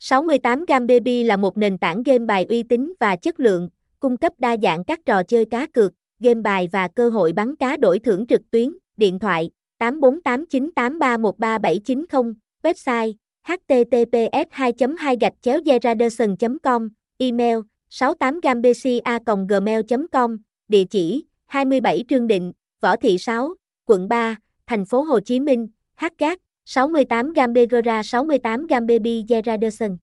68 Gam Baby là một nền tảng game bài uy tín và chất lượng, cung cấp đa dạng các trò chơi cá cược, game bài và cơ hội bắn cá đổi thưởng trực tuyến, điện thoại 8489831370, website https 2 2 gạch chéo com email 68gambca gmail com địa chỉ 27 Trương Định, Võ Thị 6, quận 3, thành phố Hồ Chí Minh, Hát gác. 68 gam Begera 68 gam Baby Gerarderson